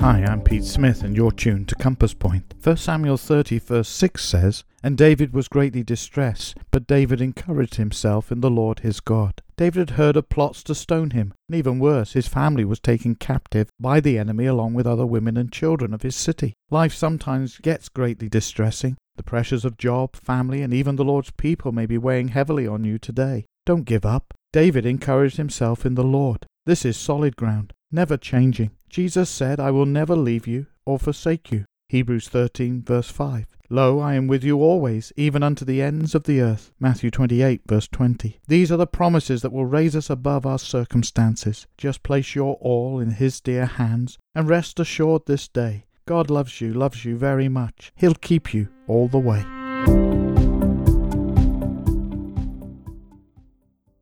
Hi, I'm Pete Smith, and you're tuned to Compass Point. 1 Samuel 30, verse 6 says, And David was greatly distressed, but David encouraged himself in the Lord his God. David had heard of plots to stone him, and even worse, his family was taken captive by the enemy along with other women and children of his city. Life sometimes gets greatly distressing. The pressures of job, family, and even the Lord's people may be weighing heavily on you today. Don't give up. David encouraged himself in the Lord. This is solid ground, never changing. Jesus said, I will never leave you or forsake you. Hebrews 13, verse 5. Lo, I am with you always, even unto the ends of the earth. Matthew 28, verse 20. These are the promises that will raise us above our circumstances. Just place your all in His dear hands, and rest assured this day God loves you, loves you very much. He'll keep you all the way.